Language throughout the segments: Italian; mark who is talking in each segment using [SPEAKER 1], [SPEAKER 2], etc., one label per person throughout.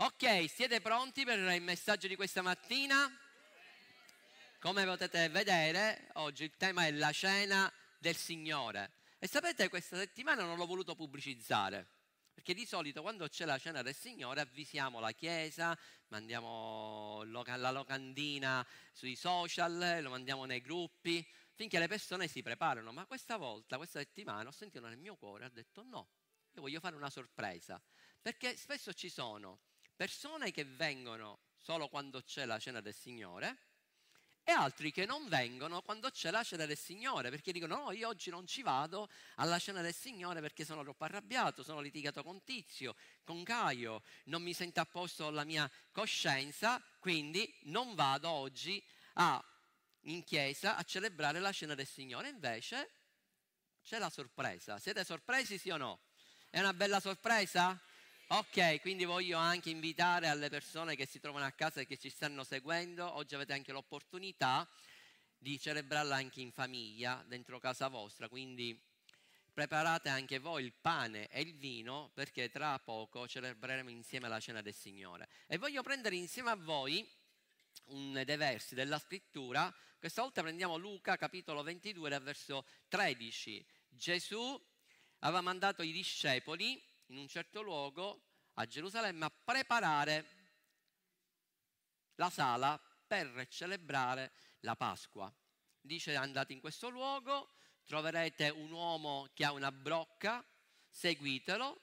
[SPEAKER 1] Ok, siete pronti per il messaggio di questa mattina? Come potete vedere, oggi il tema è la cena del Signore. E sapete, questa settimana non l'ho voluto pubblicizzare, perché di solito quando c'è la cena del Signore avvisiamo la chiesa, mandiamo la locandina sui social, lo mandiamo nei gruppi, finché le persone si preparano. Ma questa volta, questa settimana, ho sentito nel mio cuore, ho detto no, io voglio fare una sorpresa, perché spesso ci sono persone che vengono solo quando c'è la cena del Signore e altri che non vengono quando c'è la cena del Signore, perché dicono no, io oggi non ci vado alla cena del Signore perché sono troppo arrabbiato, sono litigato con Tizio, con Caio, non mi sento a posto la mia coscienza, quindi non vado oggi a, in chiesa a celebrare la cena del Signore. Invece c'è la sorpresa. Siete sorpresi sì o no? È una bella sorpresa? Ok, quindi voglio anche invitare alle persone che si trovano a casa e che ci stanno seguendo, oggi avete anche l'opportunità di celebrarla anche in famiglia, dentro casa vostra, quindi preparate anche voi il pane e il vino perché tra poco celebreremo insieme la cena del Signore. E voglio prendere insieme a voi un dei versi della scrittura, questa volta prendiamo Luca capitolo 22 dal verso 13. Gesù aveva mandato i discepoli in un certo luogo a Gerusalemme a preparare la sala per celebrare la Pasqua. Dice andate in questo luogo, troverete un uomo che ha una brocca, seguitelo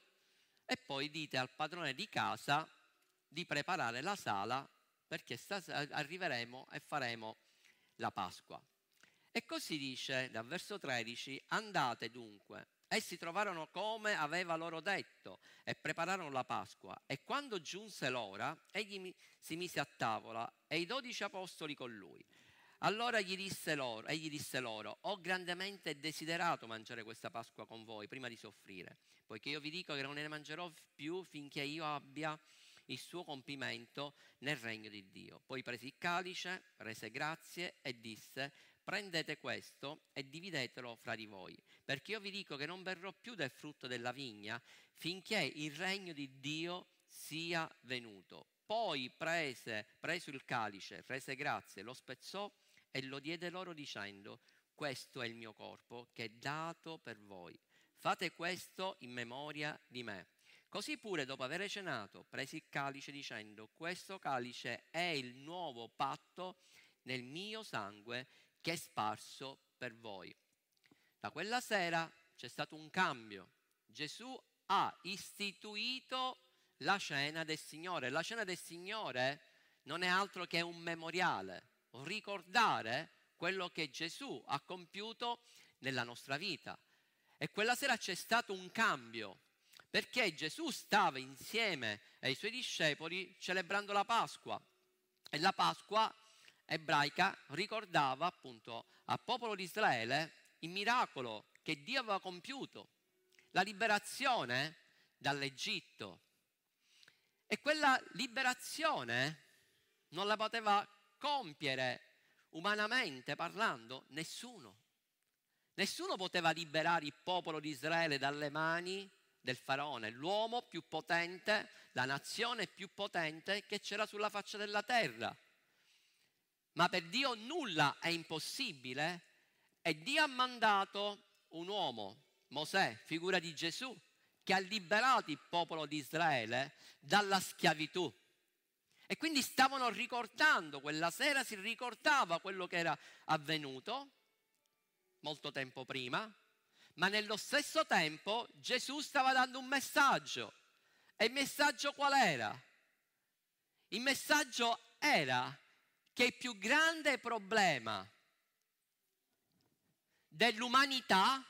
[SPEAKER 1] e poi dite al padrone di casa di preparare la sala perché arriveremo e faremo la Pasqua. E così dice dal verso 13, andate dunque Essi trovarono come aveva loro detto e prepararono la Pasqua. E quando giunse l'ora, egli si mise a tavola e i dodici apostoli con lui. Allora gli disse loro, egli disse loro, ho grandemente desiderato mangiare questa Pasqua con voi prima di soffrire, poiché io vi dico che non ne mangerò più finché io abbia il suo compimento nel regno di Dio. Poi prese il calice, rese grazie e disse, prendete questo e dividetelo fra di voi, perché io vi dico che non berrò più del frutto della vigna finché il regno di Dio sia venuto. Poi prese, preso il calice, rese grazie, lo spezzò e lo diede loro dicendo, questo è il mio corpo che è dato per voi. Fate questo in memoria di me. Così pure dopo aver cenato, presi il calice dicendo, questo calice è il nuovo patto nel mio sangue che è sparso per voi. Da quella sera c'è stato un cambio. Gesù ha istituito la cena del Signore. La cena del Signore non è altro che un memoriale, ricordare quello che Gesù ha compiuto nella nostra vita. E quella sera c'è stato un cambio, perché Gesù stava insieme ai suoi discepoli celebrando la Pasqua. E la Pasqua ebraica ricordava appunto al popolo di Israele il miracolo che Dio aveva compiuto, la liberazione dall'Egitto. E quella liberazione non la poteva compiere umanamente parlando nessuno. Nessuno poteva liberare il popolo di Israele dalle mani del faraone, l'uomo più potente, la nazione più potente che c'era sulla faccia della terra ma per Dio nulla è impossibile e Dio ha mandato un uomo, Mosè, figura di Gesù, che ha liberato il popolo di Israele dalla schiavitù. E quindi stavano ricordando, quella sera si ricordava quello che era avvenuto molto tempo prima, ma nello stesso tempo Gesù stava dando un messaggio. E il messaggio qual era? Il messaggio era che il più grande problema dell'umanità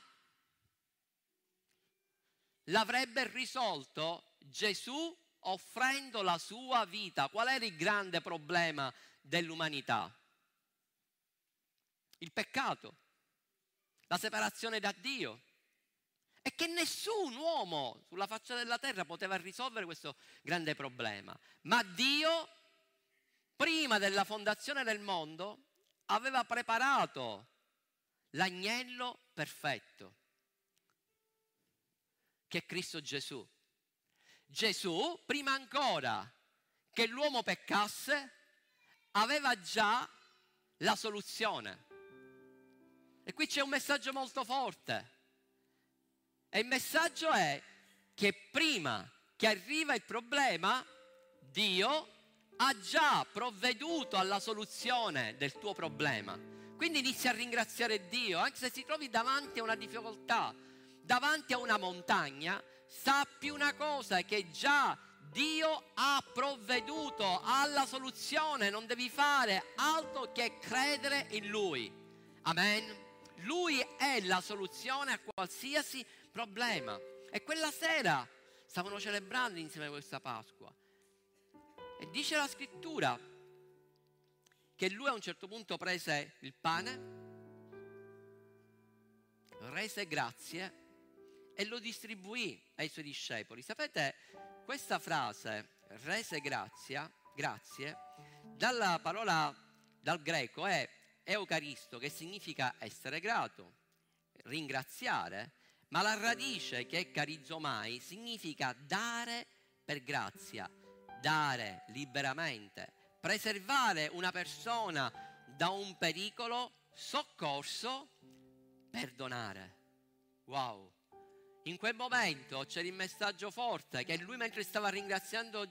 [SPEAKER 1] l'avrebbe risolto Gesù offrendo la sua vita. Qual era il grande problema dell'umanità? Il peccato, la separazione da Dio. E che nessun uomo sulla faccia della terra poteva risolvere questo grande problema. Ma Dio prima della fondazione del mondo, aveva preparato l'agnello perfetto, che è Cristo Gesù. Gesù, prima ancora che l'uomo peccasse, aveva già la soluzione. E qui c'è un messaggio molto forte. E il messaggio è che prima che arriva il problema, Dio ha già provveduto alla soluzione del tuo problema. Quindi inizia a ringraziare Dio, anche se ti trovi davanti a una difficoltà, davanti a una montagna, sappi una cosa, che già Dio ha provveduto alla soluzione, non devi fare altro che credere in Lui. Amen. Lui è la soluzione a qualsiasi problema. E quella sera stavano celebrando insieme questa Pasqua. E dice la scrittura che lui a un certo punto prese il pane, rese grazie e lo distribuì ai suoi discepoli. Sapete, questa frase, rese grazia, grazie, dalla parola, dal greco è eucaristo, che significa essere grato, ringraziare, ma la radice che è carizomai significa dare per grazia, dare liberamente, preservare una persona da un pericolo, soccorso, perdonare. Wow! In quel momento c'era il messaggio forte che lui mentre stava ringraziando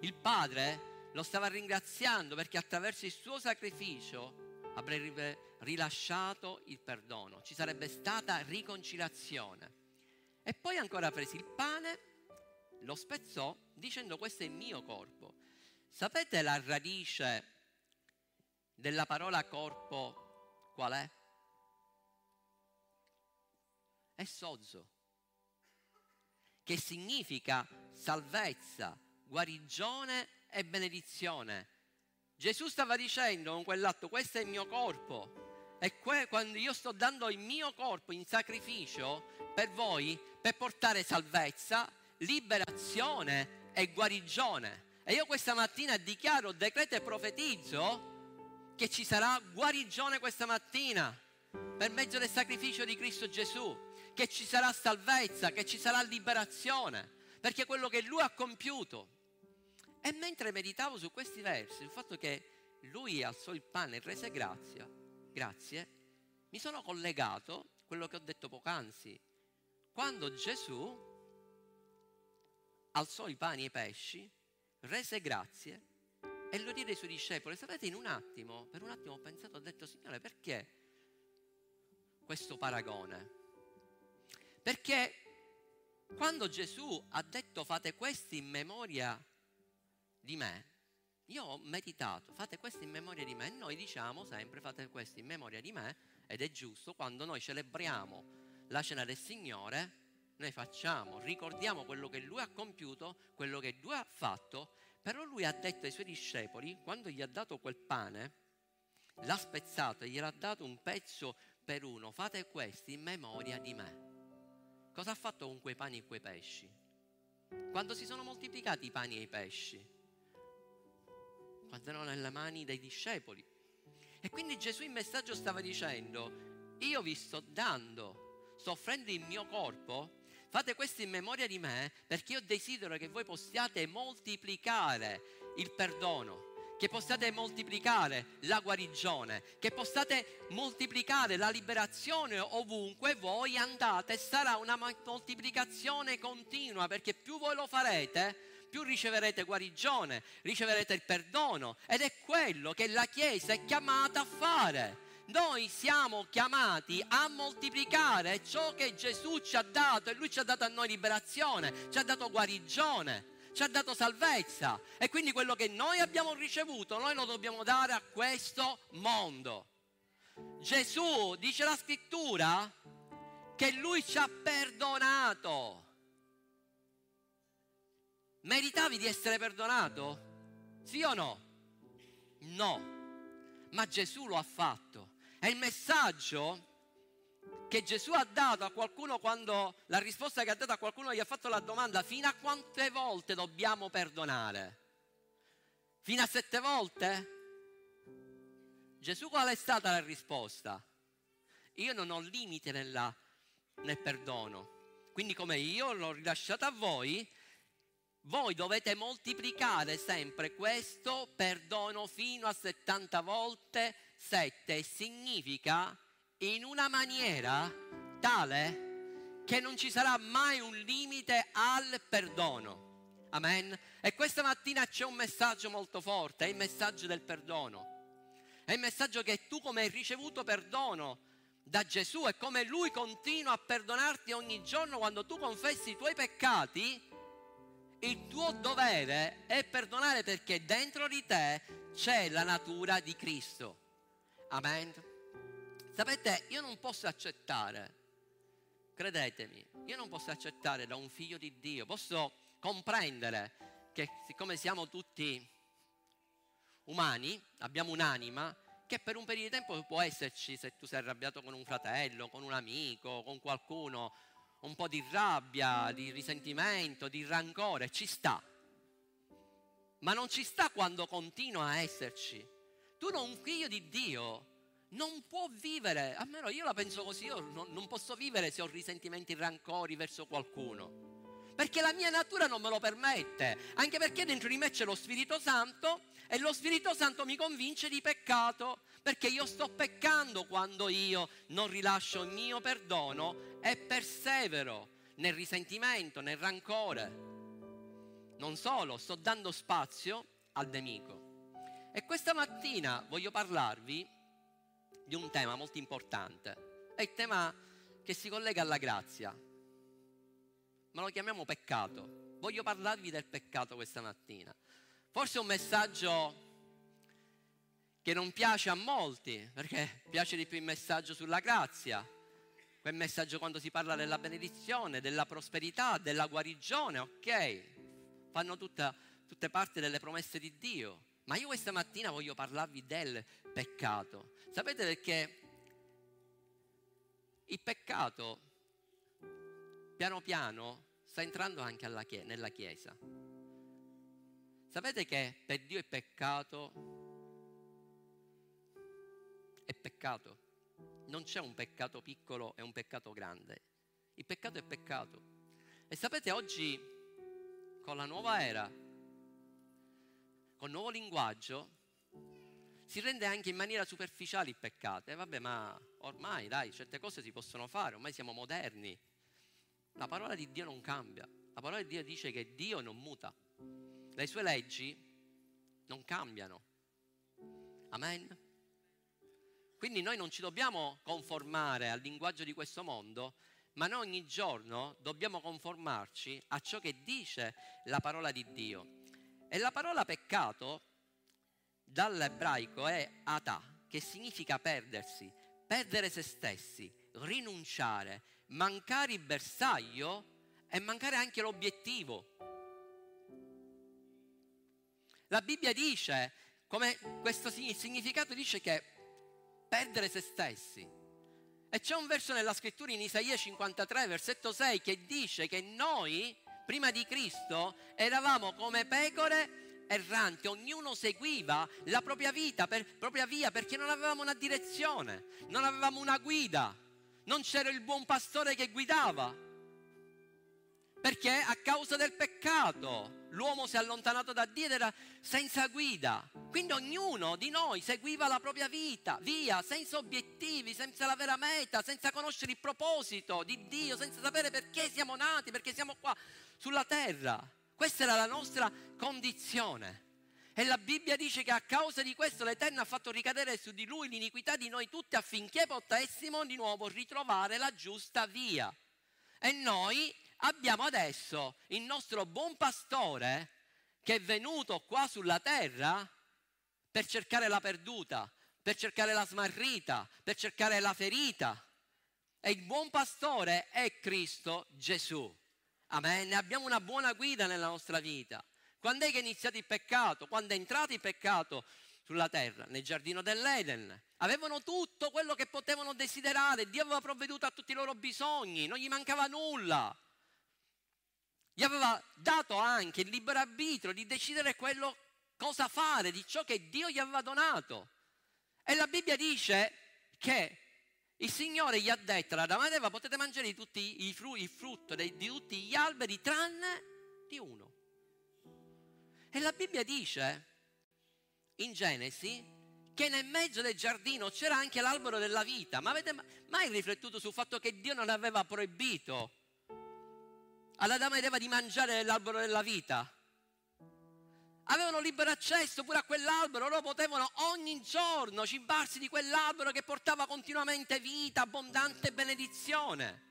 [SPEAKER 1] il Padre, lo stava ringraziando perché attraverso il suo sacrificio avrebbe rilasciato il perdono, ci sarebbe stata riconciliazione. E poi ancora presi il pane, lo spezzò dicendo questo è il mio corpo. Sapete la radice della parola corpo qual è? È sozzo che significa salvezza, guarigione e benedizione. Gesù stava dicendo con quell'atto, questo è il mio corpo. E que- quando io sto dando il mio corpo in sacrificio per voi, per portare salvezza, liberazione e guarigione. E io questa mattina dichiaro, decreto e profetizzo che ci sarà guarigione questa mattina per mezzo del sacrificio di Cristo Gesù che ci sarà salvezza, che ci sarà liberazione, perché quello che lui ha compiuto. E mentre meditavo su questi versi, il fatto che lui alzò il pane e rese grazia, grazie, mi sono collegato a quello che ho detto poc'anzi. Quando Gesù alzò i pani e i pesci, rese grazie e lo diede ai suoi discepoli. Sapete, in un attimo, per un attimo ho pensato, ho detto, Signore, perché questo paragone? Perché quando Gesù ha detto fate questo in memoria di me, io ho meditato, fate questo in memoria di me, e noi diciamo sempre fate questo in memoria di me, ed è giusto, quando noi celebriamo la cena del Signore, noi facciamo, ricordiamo quello che Lui ha compiuto, quello che Lui ha fatto, però Lui ha detto ai Suoi discepoli, quando gli ha dato quel pane, l'ha spezzato e gliel'ha dato un pezzo per uno, fate questo in memoria di me. Cosa ha fatto con quei pani e quei pesci? Quando si sono moltiplicati i pani e i pesci? Quando erano nelle mani dei discepoli. E quindi Gesù in messaggio stava dicendo, io vi sto dando, sto offrendo il mio corpo, fate questo in memoria di me perché io desidero che voi possiate moltiplicare il perdono che possiate moltiplicare la guarigione, che possiate moltiplicare la liberazione ovunque voi andate. Sarà una moltiplicazione continua perché più voi lo farete, più riceverete guarigione, riceverete il perdono ed è quello che la Chiesa è chiamata a fare. Noi siamo chiamati a moltiplicare ciò che Gesù ci ha dato e Lui ci ha dato a noi liberazione, ci ha dato guarigione ci ha dato salvezza e quindi quello che noi abbiamo ricevuto noi lo dobbiamo dare a questo mondo. Gesù dice la scrittura che lui ci ha perdonato. Meritavi di essere perdonato? Sì o no? No, ma Gesù lo ha fatto. E il messaggio che Gesù ha dato a qualcuno quando la risposta che ha dato a qualcuno gli ha fatto la domanda fino a quante volte dobbiamo perdonare? Fino a sette volte? Gesù qual è stata la risposta? Io non ho limite nella, nel perdono. Quindi come io l'ho rilasciato a voi, voi dovete moltiplicare sempre questo perdono fino a 70 volte 7. Significa in una maniera tale che non ci sarà mai un limite al perdono. Amen. E questa mattina c'è un messaggio molto forte, è il messaggio del perdono. È il messaggio che tu come hai ricevuto perdono da Gesù e come Lui continua a perdonarti ogni giorno quando tu confessi i tuoi peccati, il tuo dovere è perdonare perché dentro di te c'è la natura di Cristo. Amen. Sapete, io non posso accettare, credetemi, io non posso accettare da un figlio di Dio, posso comprendere che siccome siamo tutti umani, abbiamo un'anima, che per un periodo di tempo può esserci se tu sei arrabbiato con un fratello, con un amico, con qualcuno, un po' di rabbia, di risentimento, di rancore, ci sta. Ma non ci sta quando continua a esserci. Tu non un figlio di Dio non può vivere, almeno io la penso così, io non, non posso vivere se ho risentimenti, rancori verso qualcuno. Perché la mia natura non me lo permette, anche perché dentro di me c'è lo Spirito Santo e lo Spirito Santo mi convince di peccato, perché io sto peccando quando io non rilascio il mio perdono e persevero nel risentimento, nel rancore. Non solo, sto dando spazio al nemico. E questa mattina voglio parlarvi di un tema molto importante. È il tema che si collega alla grazia. Ma lo chiamiamo peccato. Voglio parlarvi del peccato questa mattina. Forse è un messaggio che non piace a molti, perché piace di più il messaggio sulla grazia, quel messaggio quando si parla della benedizione, della prosperità, della guarigione, ok, fanno tutta, tutte parte delle promesse di Dio. Ma io questa mattina voglio parlarvi del peccato. Sapete perché il peccato piano piano sta entrando anche chie- nella Chiesa. Sapete che per Dio il peccato è peccato. Non c'è un peccato piccolo e un peccato grande. Il peccato è peccato. E sapete oggi con la nuova era, con il nuovo linguaggio, si rende anche in maniera superficiale il peccato. E vabbè, ma ormai dai, certe cose si possono fare, ormai siamo moderni. La parola di Dio non cambia. La parola di Dio dice che Dio non muta le sue leggi non cambiano. Amen. Quindi noi non ci dobbiamo conformare al linguaggio di questo mondo, ma noi ogni giorno dobbiamo conformarci a ciò che dice la parola di Dio. E la parola peccato dall'ebraico è ata, che significa perdersi, perdere se stessi, rinunciare, mancare il bersaglio e mancare anche l'obiettivo. La Bibbia dice, come questo significato dice che perdere se stessi. E c'è un verso nella scrittura in Isaia 53, versetto 6, che dice che noi, prima di Cristo, eravamo come pecore erranti, ognuno seguiva la propria vita, per, propria via, perché non avevamo una direzione, non avevamo una guida, non c'era il buon pastore che guidava. Perché a causa del peccato l'uomo si è allontanato da Dio ed era senza guida. Quindi ognuno di noi seguiva la propria vita, via, senza obiettivi, senza la vera meta, senza conoscere il proposito di Dio, senza sapere perché siamo nati, perché siamo qua sulla terra. Questa era la nostra condizione. E la Bibbia dice che a causa di questo l'Eterno ha fatto ricadere su di lui l'iniquità di noi tutti affinché potessimo di nuovo ritrovare la giusta via. E noi abbiamo adesso il nostro buon pastore che è venuto qua sulla terra per cercare la perduta, per cercare la smarrita, per cercare la ferita. E il buon pastore è Cristo Gesù. Amen. Abbiamo una buona guida nella nostra vita. Quando è che è iniziato il peccato? Quando è entrato il peccato sulla terra, nel giardino dell'Eden. Avevano tutto quello che potevano desiderare, Dio aveva provveduto a tutti i loro bisogni, non gli mancava nulla gli aveva dato anche il libero arbitrio di decidere quello, cosa fare di ciò che Dio gli aveva donato. E la Bibbia dice che il Signore gli ha detto ad Adamo ed Eva potete mangiare tutti i fru- il frutto di, di tutti gli alberi tranne di uno. E la Bibbia dice in Genesi che nel mezzo del giardino c'era anche l'albero della vita. Ma avete mai riflettuto sul fatto che Dio non aveva proibito ad Adamo ed Eva di mangiare dell'albero della vita? Avevano libero accesso pure a quell'albero, loro potevano ogni giorno cibarsi di quell'albero che portava continuamente vita, abbondante benedizione.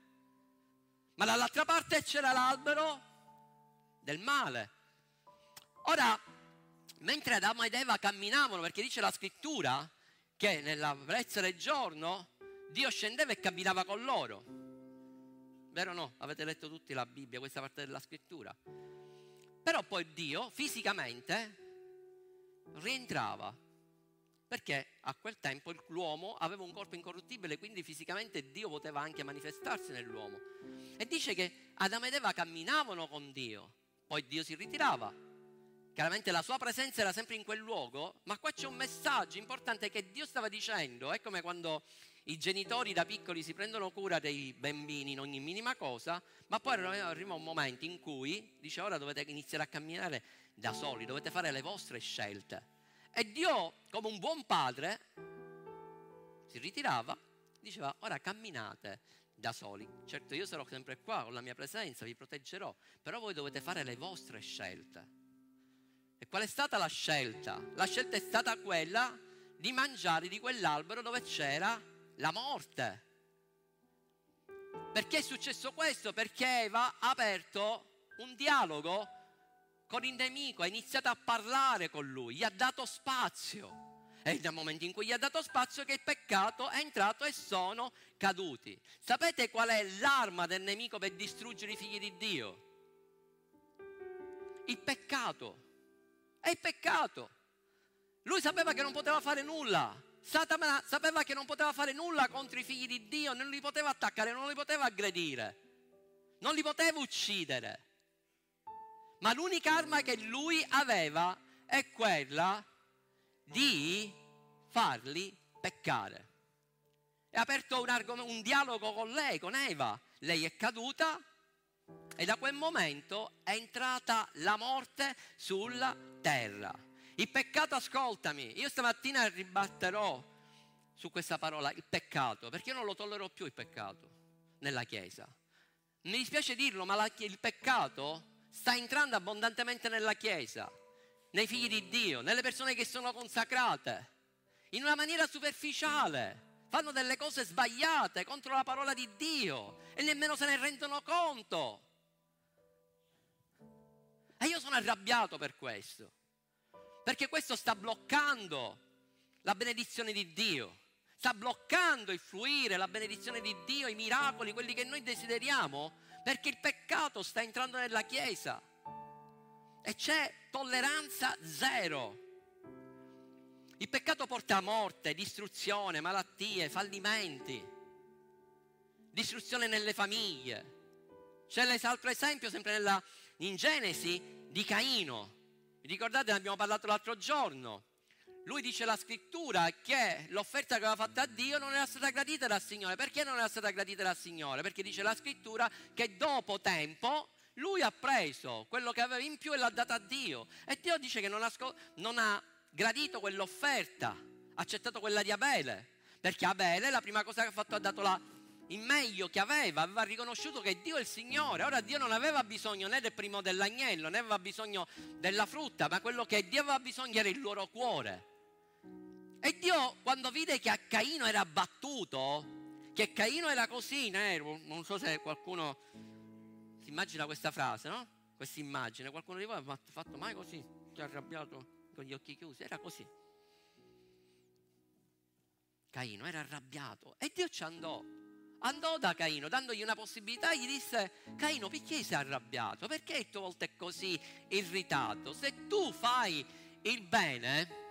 [SPEAKER 1] Ma dall'altra parte c'era l'albero del male. Ora, mentre Adamo ed Eva camminavano, perché dice la scrittura che nella brezza del giorno Dio scendeva e camminava con loro. Vero o no? Avete letto tutti la Bibbia, questa parte della scrittura. Però poi Dio fisicamente rientrava, perché a quel tempo l'uomo aveva un corpo incorruttibile, quindi fisicamente Dio poteva anche manifestarsi nell'uomo. E dice che Adamo ed Eva camminavano con Dio, poi Dio si ritirava. Chiaramente la sua presenza era sempre in quel luogo, ma qua c'è un messaggio importante che Dio stava dicendo, è come quando i genitori da piccoli si prendono cura dei bambini in ogni minima cosa, ma poi arriva un momento in cui dice ora dovete iniziare a camminare da soli, dovete fare le vostre scelte. E Dio, come un buon padre, si ritirava, diceva ora camminate da soli. Certo io sarò sempre qua con la mia presenza, vi proteggerò, però voi dovete fare le vostre scelte. E qual è stata la scelta? La scelta è stata quella di mangiare di quell'albero dove c'era la morte. Perché è successo questo? Perché Eva ha aperto un dialogo con il nemico, ha iniziato a parlare con lui, gli ha dato spazio. E nel momento in cui gli ha dato spazio che il peccato è entrato e sono caduti. Sapete qual è l'arma del nemico per distruggere i figli di Dio? Il peccato. È il peccato. Lui sapeva che non poteva fare nulla. Satana sapeva che non poteva fare nulla contro i figli di Dio, non li poteva attaccare, non li poteva aggredire, non li poteva uccidere. Ma l'unica arma che lui aveva è quella di farli peccare. E ha aperto un, argom- un dialogo con lei, con Eva. Lei è caduta e da quel momento è entrata la morte sulla terra. Il peccato, ascoltami, io stamattina ribatterò su questa parola, il peccato, perché io non lo tollero più il peccato nella Chiesa. Mi dispiace dirlo, ma la, il peccato sta entrando abbondantemente nella Chiesa, nei figli di Dio, nelle persone che sono consacrate, in una maniera superficiale. Fanno delle cose sbagliate contro la parola di Dio e nemmeno se ne rendono conto. E io sono arrabbiato per questo perché questo sta bloccando la benedizione di Dio, sta bloccando il fluire, la benedizione di Dio, i miracoli, quelli che noi desideriamo, perché il peccato sta entrando nella Chiesa e c'è tolleranza zero. Il peccato porta a morte, distruzione, malattie, fallimenti, distruzione nelle famiglie. C'è l'altro esempio, sempre nella, in Genesi, di Caino ricordate, ne abbiamo parlato l'altro giorno. Lui dice la scrittura che l'offerta che aveva fatta a Dio non era stata gradita dal Signore. Perché non era stata gradita dal Signore? Perché dice la scrittura che dopo tempo lui ha preso quello che aveva in più e l'ha dato a Dio. E Dio dice che non ha, non ha gradito quell'offerta, ha accettato quella di Abele. Perché Abele la prima cosa che ha fatto ha dato la il meglio che aveva, aveva riconosciuto che Dio è il Signore. Ora Dio non aveva bisogno né del primo dell'agnello, né aveva bisogno della frutta, ma quello che Dio aveva bisogno era il loro cuore. E Dio quando vide che a Caino era abbattuto, che Caino era così non so se qualcuno si immagina questa frase, no? Questa immagine, qualcuno di voi ha fatto mai così, si è arrabbiato con gli occhi chiusi, era così. Caino era arrabbiato e Dio ci andò andò da Caino dandogli una possibilità gli disse Caino perché sei arrabbiato? Perché il tuo volto è così irritato? Se tu fai il bene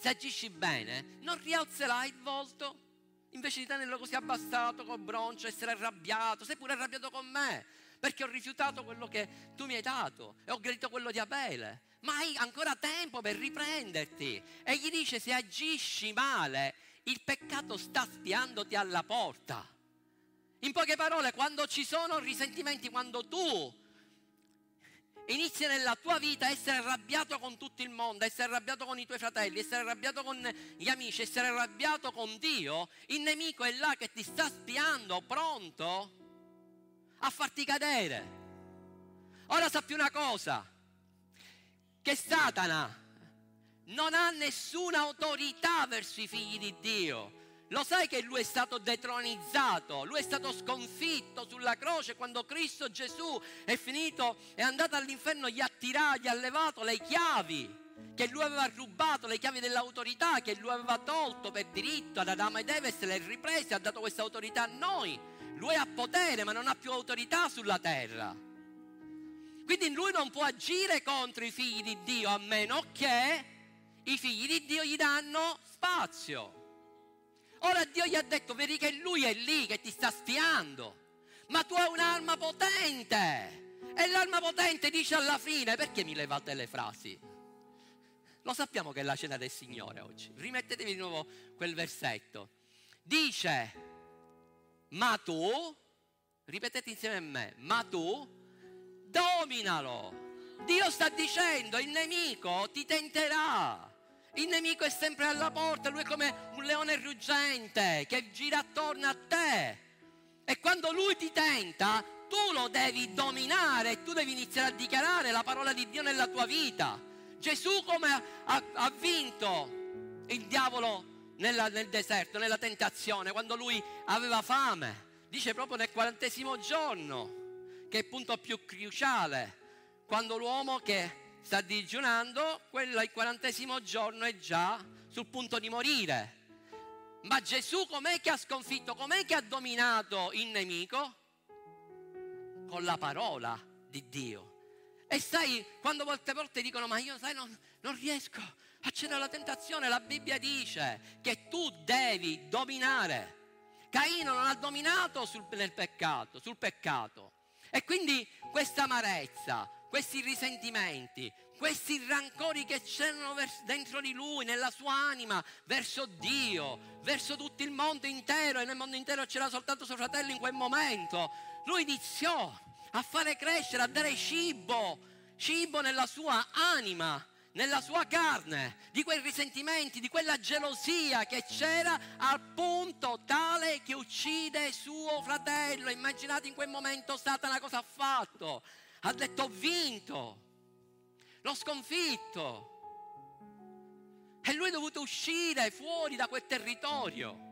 [SPEAKER 1] se agisci bene non rialzerai il volto. Invece di tenerlo così abbassato col broncio essere arrabbiato sei pure arrabbiato con me perché ho rifiutato quello che tu mi hai dato e ho gradito quello di Abele. Ma hai ancora tempo per riprenderti. E gli dice se agisci male il peccato sta spiandoti alla porta in poche parole, quando ci sono risentimenti, quando tu Inizia nella tua vita a essere arrabbiato con tutto il mondo, essere arrabbiato con i tuoi fratelli, essere arrabbiato con gli amici, essere arrabbiato con Dio. Il nemico è là che ti sta spiando, pronto a farti cadere. Ora sappi una cosa, che Satana non ha nessuna autorità verso i figli di Dio. Lo sai che lui è stato detronizzato, lui è stato sconfitto sulla croce quando Cristo Gesù è finito, è andato all'inferno, gli ha tirato, gli ha levato le chiavi che lui aveva rubato, le chiavi dell'autorità che lui aveva tolto per diritto ad Adamo ed Eva e se le riprese, ha dato questa autorità a noi. Lui ha potere ma non ha più autorità sulla terra. Quindi lui non può agire contro i figli di Dio a meno che i figli di Dio gli danno spazio. Ora Dio gli ha detto, vedi che lui è lì che ti sta spiando, ma tu hai un'arma potente. E l'arma potente dice alla fine, perché mi levate le frasi? Lo sappiamo che è la cena del Signore oggi. Rimettetevi di nuovo quel versetto. Dice, ma tu, ripetete insieme a me, ma tu dominalo. Dio sta dicendo, il nemico ti tenterà. Il nemico è sempre alla porta, lui è come un leone ruggente che gira attorno a te. E quando lui ti tenta, tu lo devi dominare, tu devi iniziare a dichiarare la parola di Dio nella tua vita. Gesù come ha, ha vinto il diavolo nella, nel deserto, nella tentazione, quando lui aveva fame. Dice proprio nel quarantesimo giorno, che è il punto più cruciale, quando l'uomo che sta digiunando, quello il quarantesimo giorno è già sul punto di morire. Ma Gesù com'è che ha sconfitto, com'è che ha dominato il nemico? Con la parola di Dio. E sai, quando molte volte dicono, ma io sai, non, non riesco a cedere alla tentazione, la Bibbia dice che tu devi dominare. Caino non ha dominato sul, nel peccato, sul peccato. E quindi questa amarezza, questi risentimenti, questi rancori che c'erano dentro di lui, nella sua anima, verso Dio, verso tutto il mondo intero, e nel mondo intero c'era soltanto suo fratello in quel momento. Lui iniziò a fare crescere, a dare cibo, cibo nella sua anima, nella sua carne, di quei risentimenti, di quella gelosia che c'era al punto tale che uccide suo fratello. Immaginate in quel momento Satana cosa ha fatto ha detto ho vinto, l'ho sconfitto. E lui è dovuto uscire fuori da quel territorio.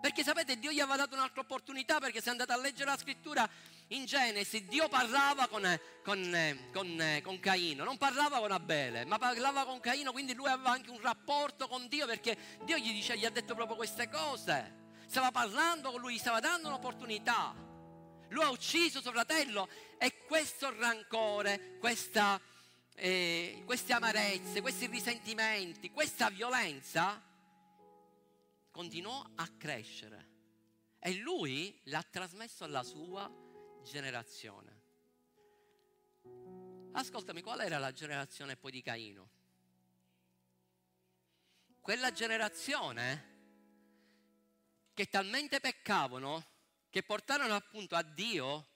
[SPEAKER 1] Perché sapete, Dio gli aveva dato un'altra opportunità, perché se andate a leggere la scrittura in Genesi, Dio parlava con, con, con, con, Caino, non parlava con Abele, ma parlava con Caino, quindi lui aveva anche un rapporto con Dio, perché Dio gli, dice, gli ha detto proprio queste cose. Stava parlando con lui, gli stava dando un'opportunità. Lui ha ucciso suo fratello e questo rancore, questa, eh, queste amarezze, questi risentimenti, questa violenza continuò a crescere e lui l'ha trasmesso alla sua generazione. Ascoltami, qual era la generazione poi di Caino? Quella generazione che talmente peccavano che portarono appunto a Dio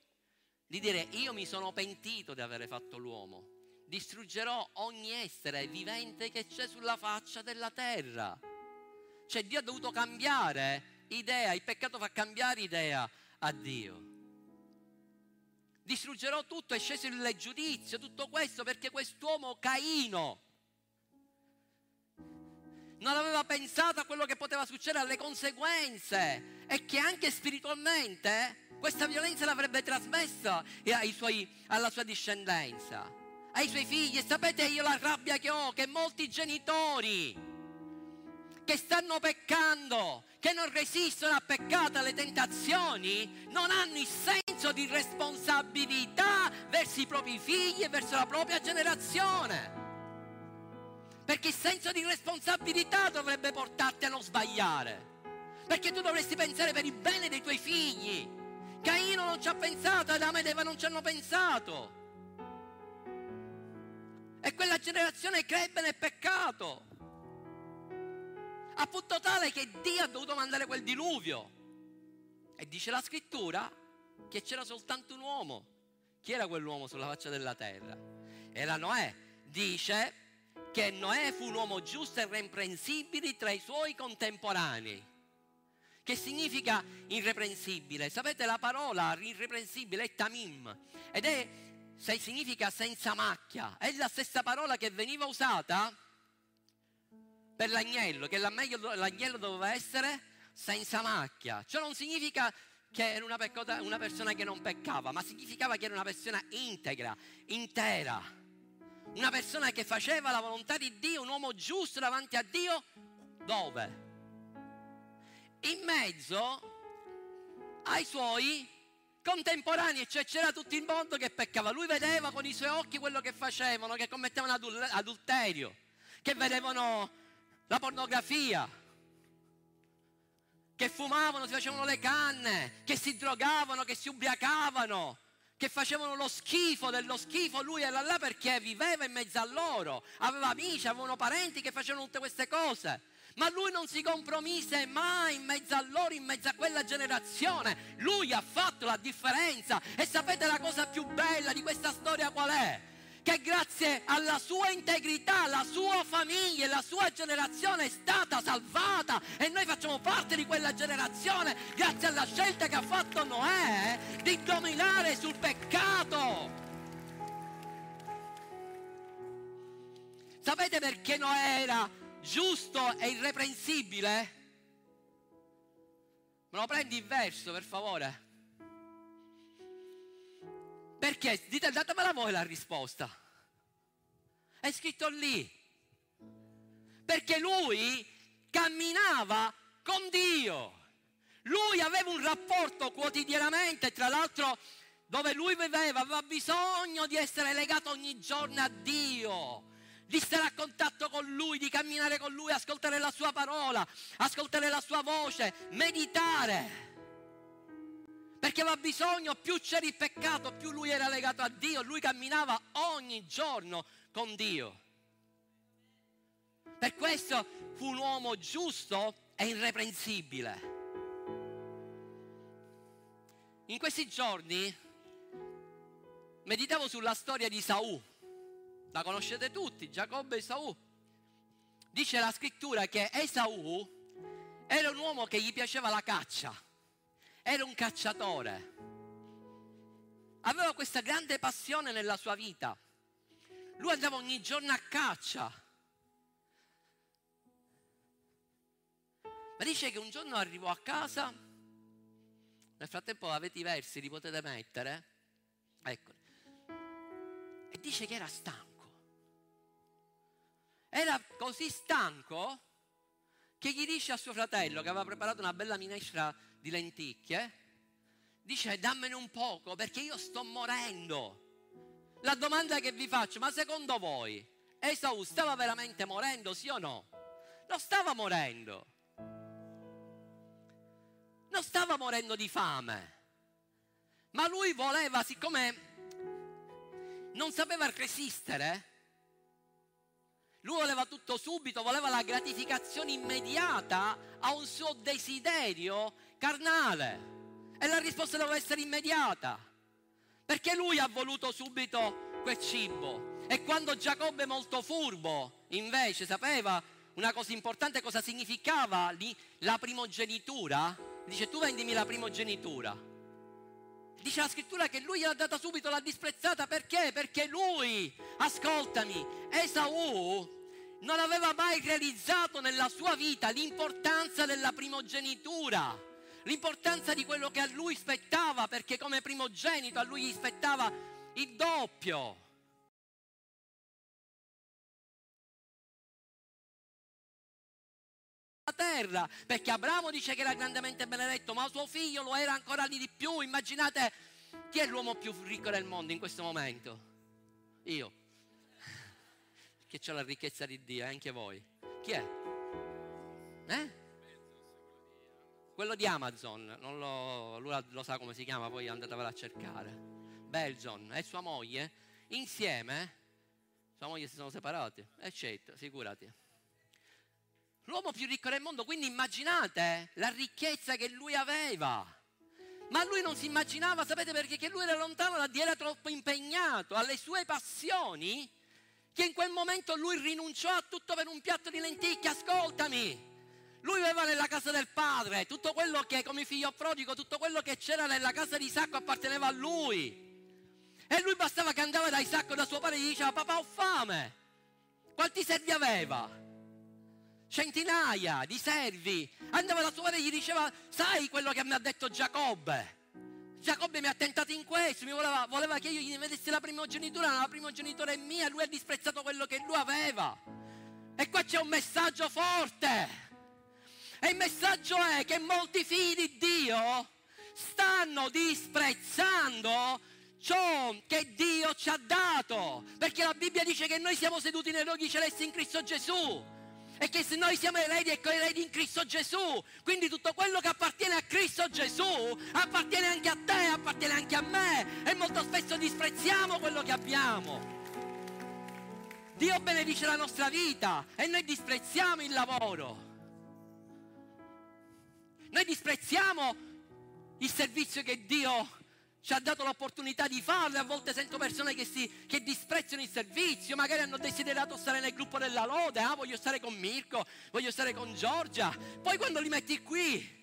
[SPEAKER 1] di dire io mi sono pentito di aver fatto l'uomo, distruggerò ogni essere vivente che c'è sulla faccia della terra. Cioè Dio ha dovuto cambiare idea, il peccato fa cambiare idea a Dio. Distruggerò tutto, è sceso il giudizio, tutto questo perché quest'uomo Caino non aveva pensato a quello che poteva succedere, alle conseguenze e che anche spiritualmente questa violenza l'avrebbe trasmessa suoi, alla sua discendenza, ai suoi figli. E sapete io la rabbia che ho, che molti genitori che stanno peccando, che non resistono a peccato, alle tentazioni, non hanno il senso di responsabilità verso i propri figli e verso la propria generazione. Perché il senso di responsabilità dovrebbe portarti a non sbagliare. Perché tu dovresti pensare per il bene dei tuoi figli. Caino non ci ha pensato, Adamo ed Eva non ci hanno pensato. E quella generazione crebbe nel peccato. A punto tale che Dio ha dovuto mandare quel diluvio. E dice la scrittura che c'era soltanto un uomo. Chi era quell'uomo sulla faccia della terra? era Noè, dice che Noè fu un uomo giusto e irreprensibile tra i suoi contemporanei. Che significa irreprensibile? Sapete la parola irreprensibile è tamim ed è significa senza macchia. È la stessa parola che veniva usata per l'agnello, che l'agnello doveva essere senza macchia. Ciò non significa che era una persona che non peccava, ma significava che era una persona integra, intera. Una persona che faceva la volontà di Dio, un uomo giusto davanti a Dio, dove? In mezzo ai suoi contemporanei, cioè c'era tutto il mondo che peccava. Lui vedeva con i suoi occhi quello che facevano, che commettevano adulterio, che vedevano la pornografia, che fumavano, si facevano le canne, che si drogavano, che si ubriacavano, che facevano lo schifo dello schifo. Lui era là perché viveva in mezzo a loro, aveva amici, avevano parenti che facevano tutte queste cose. Ma lui non si compromise mai in mezzo a loro, in mezzo a quella generazione. Lui ha fatto la differenza. E sapete la cosa più bella di questa storia qual è? Che grazie alla sua integrità la sua famiglia e la sua generazione è stata salvata e noi facciamo parte di quella generazione grazie alla scelta che ha fatto Noè di dominare sul peccato. Sapete perché Noè era giusto e irreprensibile? Me lo prendi il verso per favore? Perché? Dite, datemela voi la risposta. È scritto lì. Perché lui camminava con Dio. Lui aveva un rapporto quotidianamente, tra l'altro dove lui viveva, aveva bisogno di essere legato ogni giorno a Dio, di stare a contatto con Lui, di camminare con Lui, ascoltare la Sua parola, ascoltare la Sua voce, meditare perché aveva bisogno, più c'era il peccato, più lui era legato a Dio, lui camminava ogni giorno con Dio. Per questo fu un uomo giusto e irreprensibile. In questi giorni meditavo sulla storia di Saù. La conoscete tutti, Giacobbe e Esaù. Dice la scrittura che Esaù era un uomo che gli piaceva la caccia era un cacciatore. Aveva questa grande passione nella sua vita. Lui andava ogni giorno a caccia. Ma dice che un giorno arrivò a casa, nel frattempo avete i versi, li potete mettere. Eccoli. E dice che era stanco. Era così stanco che gli dice a suo fratello che aveva preparato una bella minestra di lenticchie, dice dammene un poco perché io sto morendo. La domanda che vi faccio, ma secondo voi Esau stava veramente morendo, sì o no? Non stava morendo. Non stava morendo di fame. Ma lui voleva, siccome non sapeva resistere, lui voleva tutto subito, voleva la gratificazione immediata a un suo desiderio carnale. E la risposta doveva essere immediata. Perché lui ha voluto subito quel cibo. E quando Giacobbe molto furbo, invece, sapeva una cosa importante cosa significava lì la primogenitura, dice tu vendimi la primogenitura. Dice la scrittura che lui gliel'ha data subito, l'ha disprezzata perché? Perché lui, ascoltami, Esaù non aveva mai realizzato nella sua vita l'importanza della primogenitura, l'importanza di quello che a lui spettava, perché come primogenito a lui gli spettava il doppio. terra perché Abramo dice che era grandemente benedetto ma suo figlio lo era ancora di più immaginate chi è l'uomo più ricco del mondo in questo momento io che c'è la ricchezza di Dio, anche voi. Chi è? Eh? Quello di Amazon, lo, lui lo sa come si chiama, poi andatevela a cercare. Belgion e sua moglie, insieme, sua moglie si sono separati, eccetera, figurati. L'uomo più ricco del mondo, quindi immaginate la ricchezza che lui aveva. Ma lui non si immaginava, sapete perché? Che lui era lontano da Dio, era troppo impegnato alle sue passioni, che in quel momento lui rinunciò a tutto per un piatto di lenticchie. Ascoltami, lui aveva nella casa del padre tutto quello che, come figlio prodigo, tutto quello che c'era nella casa di Isacco apparteneva a lui. E lui bastava che andava da Isacco, da suo padre, e gli diceva: Papà, ho fame. Quanti servi aveva? Centinaia di servi. Andava da suo padre e gli diceva: Sai quello che mi ha detto Giacobbe? Giacobbe mi ha tentato in questo, voleva, voleva che io gli vedessi la primogenitura, la primogenitura è mia, lui ha disprezzato quello che lui aveva. E qua c'è un messaggio forte. E il messaggio è che molti figli di Dio stanno disprezzando ciò che Dio ci ha dato. Perché la Bibbia dice che noi siamo seduti nei luoghi celesti in Cristo Gesù. E che se noi siamo eredi e coeredi in Cristo Gesù, quindi tutto quello che appartiene a Cristo Gesù appartiene anche a te, appartiene anche a me. E molto spesso disprezziamo quello che abbiamo. Dio benedice la nostra vita e noi disprezziamo il lavoro. Noi disprezziamo il servizio che Dio ci ha dato l'opportunità di farlo. A volte sento persone che, si, che disprezzano il servizio, magari hanno desiderato stare nel gruppo della lode. Ah, voglio stare con Mirko, voglio stare con Giorgia. Poi quando li metti qui,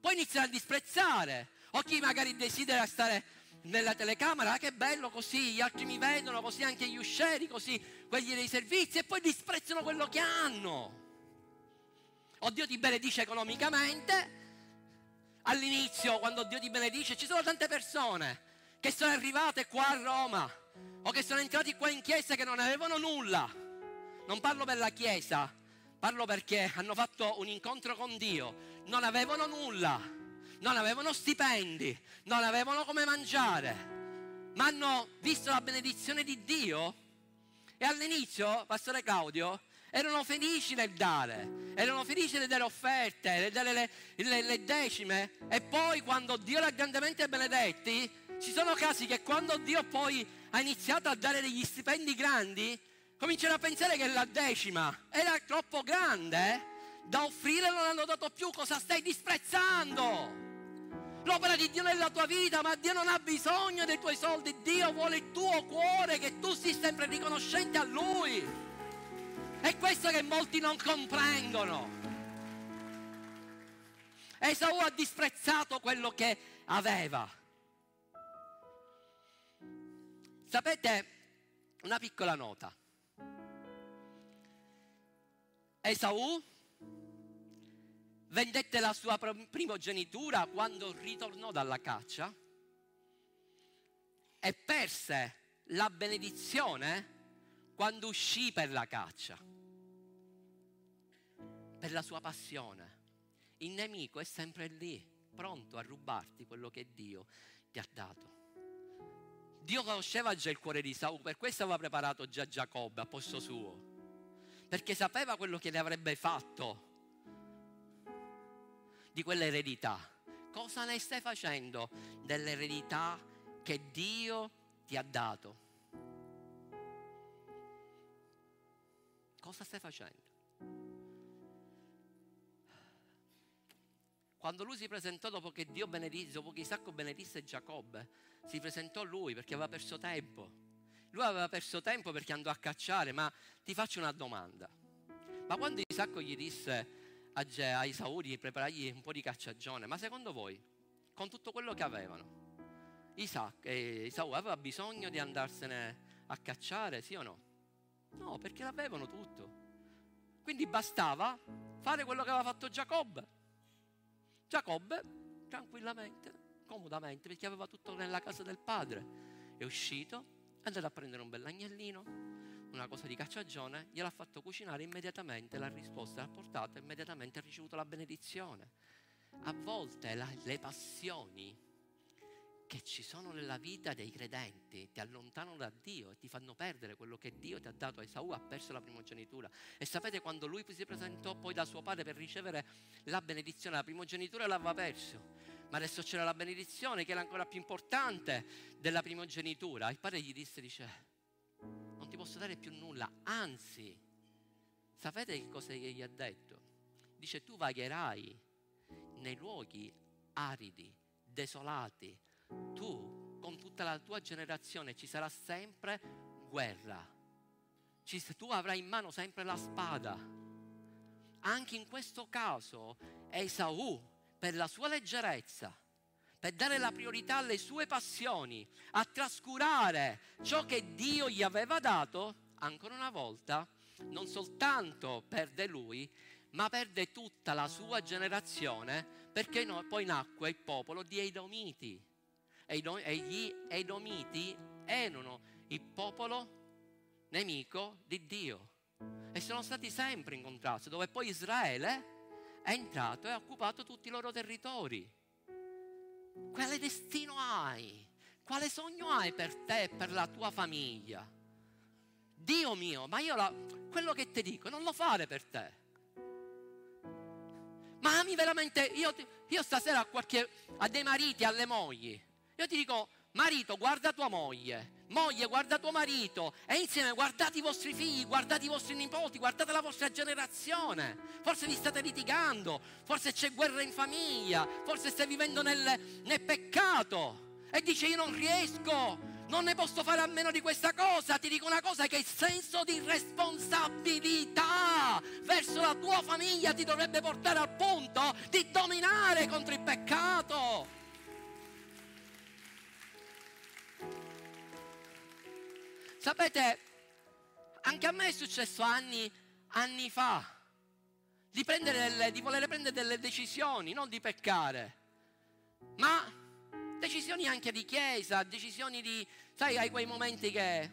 [SPEAKER 1] poi iniziano a disprezzare. O chi magari desidera stare nella telecamera, ah, che bello così, gli altri mi vedono, così anche gli uscieri, così quelli dei servizi, e poi disprezzano quello che hanno. O Dio ti benedice economicamente, all'inizio, quando Dio ti benedice, ci sono tante persone che sono arrivate qua a Roma o che sono entrati qua in chiesa che non avevano nulla. Non parlo per la chiesa, parlo perché hanno fatto un incontro con Dio, non avevano nulla, non avevano stipendi, non avevano come mangiare, ma hanno visto la benedizione di Dio? E all'inizio, Pastore Claudio, erano felici nel dare, erano felici nel dare offerte, nel dare le, le, le decime e poi quando Dio li ha grandemente benedetti, ci sono casi che quando Dio poi ha iniziato a dare degli stipendi grandi, cominciano a pensare che la decima era troppo grande da offrire non hanno dato più, cosa stai disprezzando? L'opera di Dio nella tua vita, ma Dio non ha bisogno dei tuoi soldi, Dio vuole il tuo cuore, che tu sia sempre riconoscente a Lui. È questo che molti non comprendono. Esau ha disprezzato quello che aveva. Sapete, una piccola nota. Esau vendette la sua primogenitura quando ritornò dalla caccia e perse la benedizione quando uscì per la caccia per la sua passione. Il nemico è sempre lì, pronto a rubarti quello che Dio ti ha dato. Dio conosceva già il cuore di Saul, per questo aveva preparato già Giacobbe a posto suo, perché sapeva quello che le avrebbe fatto di quell'eredità. Cosa ne stai facendo dell'eredità che Dio ti ha dato? Cosa stai facendo? Quando lui si presentò dopo che Dio benedisse, dopo che Isacco benedisse Giacobbe, si presentò lui perché aveva perso tempo. Lui aveva perso tempo perché andò a cacciare, ma ti faccio una domanda. Ma quando Isacco gli disse a, Ge, a Isaù di preparargli un po' di cacciagione, ma secondo voi, con tutto quello che avevano, Isacco, eh, Isaù aveva bisogno di andarsene a cacciare, sì o no? No, perché l'avevano tutto. Quindi bastava fare quello che aveva fatto Giacobbe Giacobbe, tranquillamente, comodamente, perché aveva tutto nella casa del padre, è uscito, è andato a prendere un bell'agnellino, una cosa di cacciagione, gliel'ha fatto cucinare immediatamente, la risposta l'ha portata, immediatamente ha ricevuto la benedizione. A volte la, le passioni che ci sono nella vita dei credenti ti allontanano da Dio e ti fanno perdere quello che Dio ti ha dato. Esaù ha perso la primogenitura. E sapete quando lui si presentò poi da suo padre per ricevere la benedizione, la primogenitura l'aveva perso. Ma adesso c'era la benedizione che era ancora più importante della primogenitura. Il padre gli disse, dice, non ti posso dare più nulla, anzi, sapete che cosa gli ha detto? Dice, tu vagherai nei luoghi aridi desolati. Tu, con tutta la tua generazione, ci sarà sempre guerra. Ci, tu avrai in mano sempre la spada. Anche in questo caso Esaù, per la sua leggerezza, per dare la priorità alle sue passioni, a trascurare ciò che Dio gli aveva dato, ancora una volta, non soltanto perde lui, ma perde tutta la sua generazione perché no, poi nacque il popolo di Edomiti. E gli Edomiti erano il popolo nemico di Dio e sono stati sempre in contrasto, dove poi Israele è entrato e ha occupato tutti i loro territori. Quale destino hai? Quale sogno hai per te e per la tua famiglia? Dio mio, ma io la, quello che ti dico non lo fare per te. Ma ami veramente, io, io stasera a, qualche, a dei mariti, alle mogli, io ti dico, marito guarda tua moglie, moglie guarda tuo marito e insieme guardate i vostri figli, guardate i vostri nipoti, guardate la vostra generazione. Forse vi state litigando, forse c'è guerra in famiglia, forse stai vivendo nel, nel peccato e dici io non riesco, non ne posso fare a meno di questa cosa. Ti dico una cosa che il senso di responsabilità verso la tua famiglia ti dovrebbe portare al punto di dominare contro il peccato. Sapete, anche a me è successo anni, anni fa di, delle, di voler prendere delle decisioni, non di peccare, ma decisioni anche di chiesa, decisioni di, sai, hai quei momenti che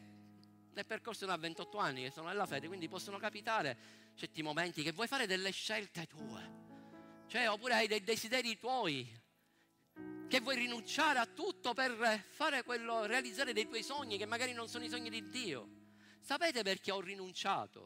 [SPEAKER 1] nel percorso da 28 anni che sono nella fede, quindi possono capitare certi momenti che vuoi fare delle scelte tue, cioè oppure hai dei desideri tuoi, che vuoi rinunciare a tutto per fare quello, realizzare dei tuoi sogni che magari non sono i sogni di Dio. Sapete perché ho rinunciato?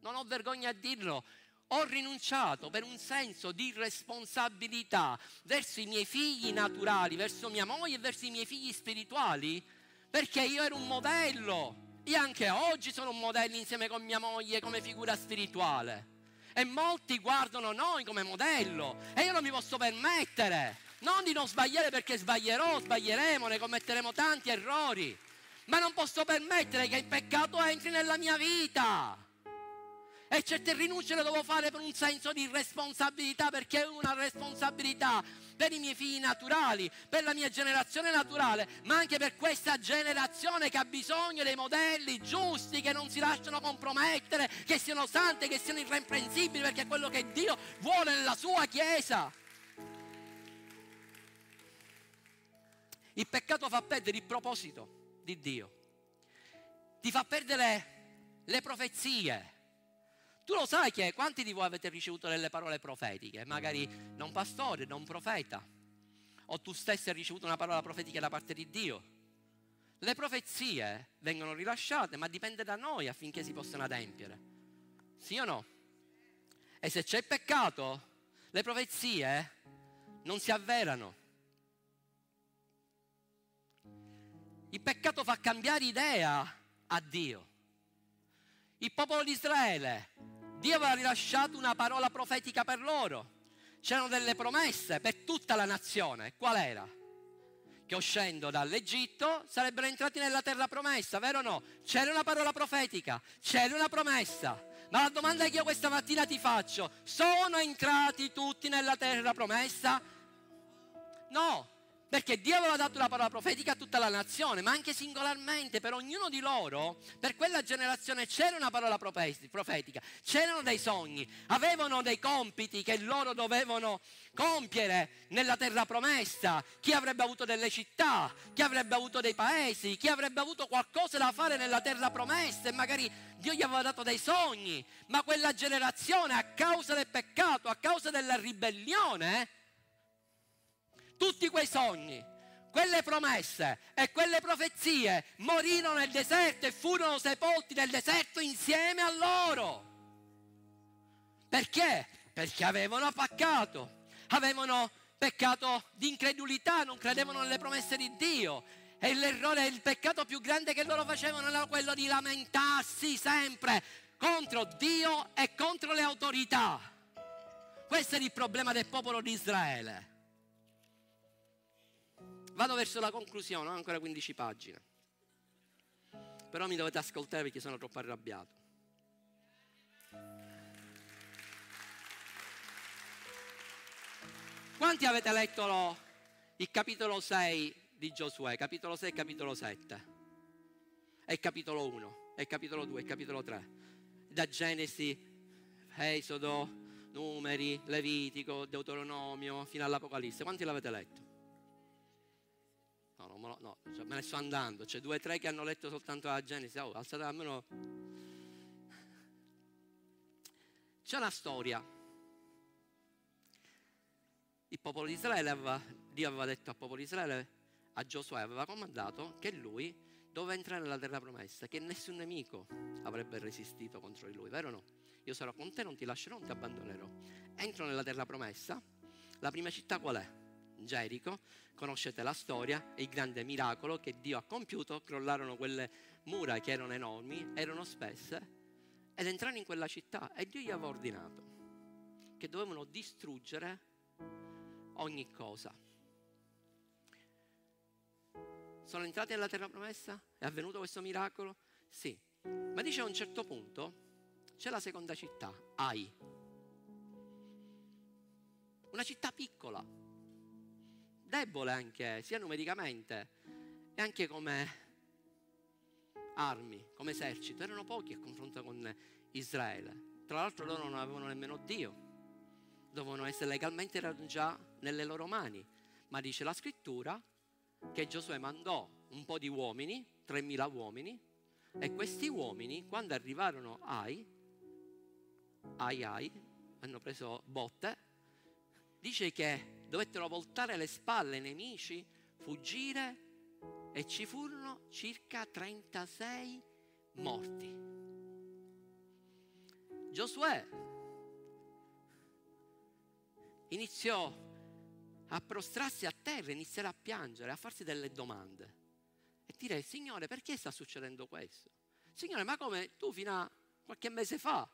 [SPEAKER 1] Non ho vergogna a dirlo, ho rinunciato per un senso di responsabilità verso i miei figli naturali, verso mia moglie e verso i miei figli spirituali, perché io ero un modello. Io anche oggi sono un modello insieme con mia moglie come figura spirituale. E molti guardano noi come modello e io non mi posso permettere. Non di non sbagliare perché sbaglierò, sbaglieremo, ne commetteremo tanti errori. Ma non posso permettere che il peccato entri nella mia vita. E certe rinunce le devo fare per un senso di responsabilità, perché è una responsabilità per i miei figli naturali, per la mia generazione naturale, ma anche per questa generazione che ha bisogno dei modelli giusti, che non si lasciano compromettere, che siano santi, che siano irreprensibili, perché è quello che Dio vuole nella sua Chiesa. Il peccato fa perdere il proposito di Dio, ti fa perdere le profezie tu lo sai che quanti di voi avete ricevuto delle parole profetiche? Magari un pastore, un profeta. O tu stesso hai ricevuto una parola profetica da parte di Dio. Le profezie vengono rilasciate, ma dipende da noi affinché si possano adempiere. Sì o no? E se c'è peccato, le profezie non si avverano. Il peccato fa cambiare idea a Dio. Il popolo di Israele Dio aveva rilasciato una parola profetica per loro. C'erano delle promesse per tutta la nazione. Qual era? Che uscendo dall'Egitto sarebbero entrati nella terra promessa, vero o no? C'era una parola profetica, c'era una promessa. Ma la domanda che io questa mattina ti faccio, sono entrati tutti nella terra promessa? No, perché Dio aveva dato la parola profetica a tutta la nazione, ma anche singolarmente per ognuno di loro, per quella generazione c'era una parola profetica, c'erano dei sogni, avevano dei compiti che loro dovevano compiere nella terra promessa. Chi avrebbe avuto delle città, chi avrebbe avuto dei paesi, chi avrebbe avuto qualcosa da fare nella terra promessa e magari Dio gli aveva dato dei sogni, ma quella generazione a causa del peccato, a causa della ribellione, tutti quei sogni, quelle promesse e quelle profezie morirono nel deserto e furono sepolti nel deserto insieme a loro. Perché? Perché avevano peccato, avevano peccato di incredulità, non credevano nelle promesse di Dio. E l'errore, il peccato più grande che loro facevano era quello di lamentarsi sempre contro Dio e contro le autorità. Questo era il problema del popolo di Israele. Vado verso la conclusione, ho ancora 15 pagine. Però mi dovete ascoltare perché sono troppo arrabbiato. Quanti avete letto lo, il capitolo 6 di Giosuè? Capitolo 6 e capitolo 7? E capitolo 1, e capitolo 2, e capitolo 3. Da Genesi, Esodo, Numeri, Levitico, Deuteronomio, fino all'Apocalisse. Quanti l'avete letto? No, no, no, cioè, me ne sto andando. C'è due o tre che hanno letto soltanto la Genesi. Oh, alzate almeno. C'è una storia il popolo di Israele aveva, Dio aveva detto al popolo di Israele, a Giosuè aveva comandato che lui doveva entrare nella terra promessa, che nessun nemico avrebbe resistito contro di lui, vero o no? Io sarò con te, non ti lascerò, non ti abbandonerò. Entro nella terra promessa, la prima città qual è? Gerico, conoscete la storia, il grande miracolo che Dio ha compiuto, crollarono quelle mura che erano enormi, erano spesse, ed entrarono in quella città e Dio gli aveva ordinato che dovevano distruggere ogni cosa. Sono entrati nella terra promessa? È avvenuto questo miracolo? Sì. Ma dice a un certo punto c'è la seconda città, Ai. Una città piccola, debole anche, sia numericamente e anche come armi, come esercito. Erano pochi a confronto con Israele. Tra l'altro loro non avevano nemmeno Dio dovevano essere legalmente già nelle loro mani. Ma dice la scrittura che Giosuè mandò un po' di uomini, 3.000 uomini, e questi uomini, quando arrivarono ai, ai ai, hanno preso botte, dice che dovettero voltare le spalle ai nemici, fuggire e ci furono circa 36 morti. Giosuè iniziò a prostrarsi a terra, iniziare a piangere, a farsi delle domande e dire, Signore, perché sta succedendo questo? Signore, ma come tu fino a qualche mese fa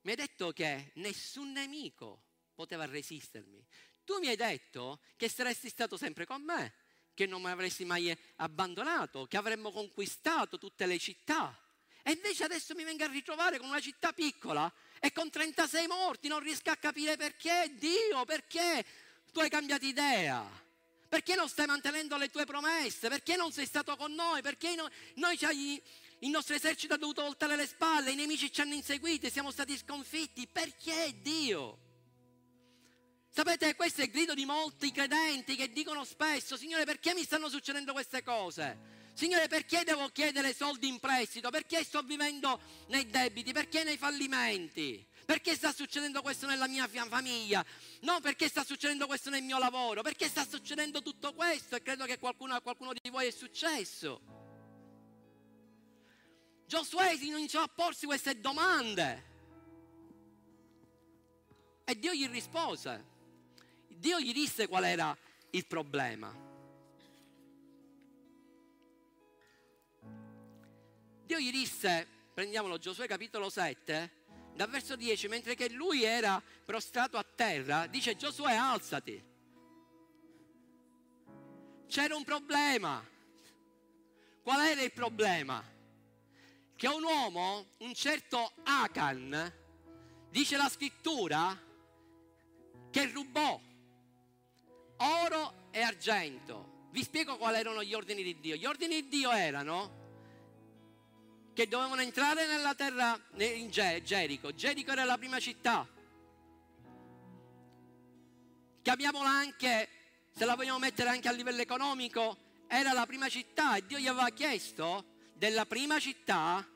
[SPEAKER 1] mi hai detto che nessun nemico poteva resistermi. Tu mi hai detto che saresti stato sempre con me, che non mi avresti mai abbandonato, che avremmo conquistato tutte le città. E invece adesso mi vengo a ritrovare con una città piccola e con 36 morti non riesco a capire perché, Dio, perché tu hai cambiato idea. Perché non stai mantenendo le tue promesse? Perché non sei stato con noi? Perché noi, noi il nostro esercito ha dovuto voltare le spalle, i nemici ci hanno inseguiti, siamo stati sconfitti. Perché Dio? Sapete, questo è il grido di molti credenti che dicono spesso, Signore, perché mi stanno succedendo queste cose? Signore, perché devo chiedere soldi in prestito? Perché sto vivendo nei debiti? Perché nei fallimenti? Perché sta succedendo questo nella mia famiglia? No, perché sta succedendo questo nel mio lavoro? Perché sta succedendo tutto questo? E credo che qualcuno, a qualcuno di voi è successo. Giosuè iniziò a porsi queste domande. E Dio gli rispose. Dio gli disse qual era il problema. Dio gli disse, prendiamolo Giosuè capitolo 7, dal verso 10, mentre che lui era prostrato a terra, dice Giosuè alzati. C'era un problema. Qual era il problema? Che un uomo, un certo Acan, dice la scrittura, che rubò oro e argento. Vi spiego quali erano gli ordini di Dio. Gli ordini di Dio erano che dovevano entrare nella terra in Gerico. Gerico era la prima città. Chiamiamola anche, se la vogliamo mettere anche a livello economico, era la prima città e Dio gli aveva chiesto della prima città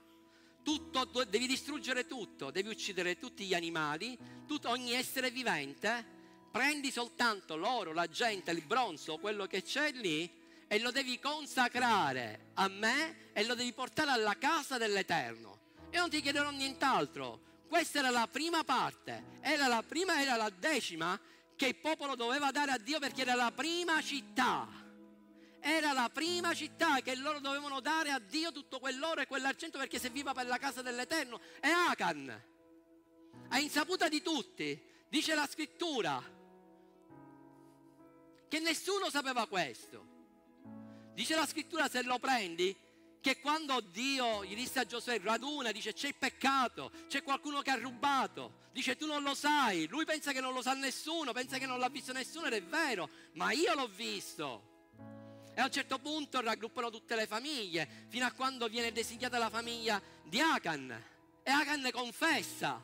[SPEAKER 1] tutto, devi distruggere tutto, devi uccidere tutti gli animali, tutto, ogni essere vivente, prendi soltanto l'oro, la gente, il bronzo, quello che c'è lì e lo devi consacrare a me e lo devi portare alla casa dell'Eterno. E non ti chiederò nient'altro. Questa era la prima parte, era la prima, era la decima che il popolo doveva dare a Dio perché era la prima città. Era la prima città che loro dovevano dare a Dio tutto quell'oro e quell'argento perché serviva per la casa dell'Eterno. E Acan, a insaputa di tutti, dice la scrittura, che nessuno sapeva questo. Dice la scrittura, se lo prendi, che quando Dio gli disse a Giosuè raduna, dice c'è il peccato, c'è qualcuno che ha rubato, dice tu non lo sai, lui pensa che non lo sa nessuno, pensa che non l'ha visto nessuno ed è vero, ma io l'ho visto. E a un certo punto raggruppano tutte le famiglie, fino a quando viene designata la famiglia di Acan. E Acan confessa.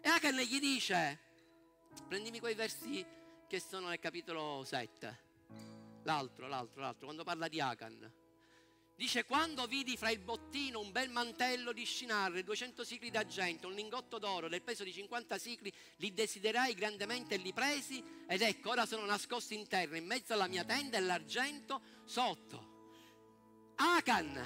[SPEAKER 1] E Acan gli dice, prendimi quei versi che sono nel capitolo 7. L'altro, l'altro, l'altro, quando parla di Acan. Dice, quando vidi fra il bottino un bel mantello di scinarre, 200 sicli d'argento, un lingotto d'oro del peso di 50 sicli, li desiderai grandemente e li presi, ed ecco, ora sono nascosti in terra, in mezzo alla mia tenda e l'argento sotto. Acan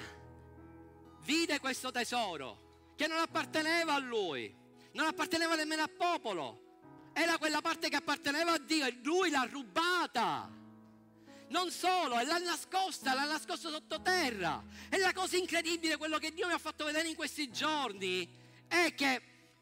[SPEAKER 1] vide questo tesoro che non apparteneva a lui, non apparteneva nemmeno al popolo, era quella parte che apparteneva a Dio e lui l'ha rubata. Non solo, e l'ha nascosta, l'ha nascosta sottoterra. E la cosa incredibile, quello che Dio mi ha fatto vedere in questi giorni, è che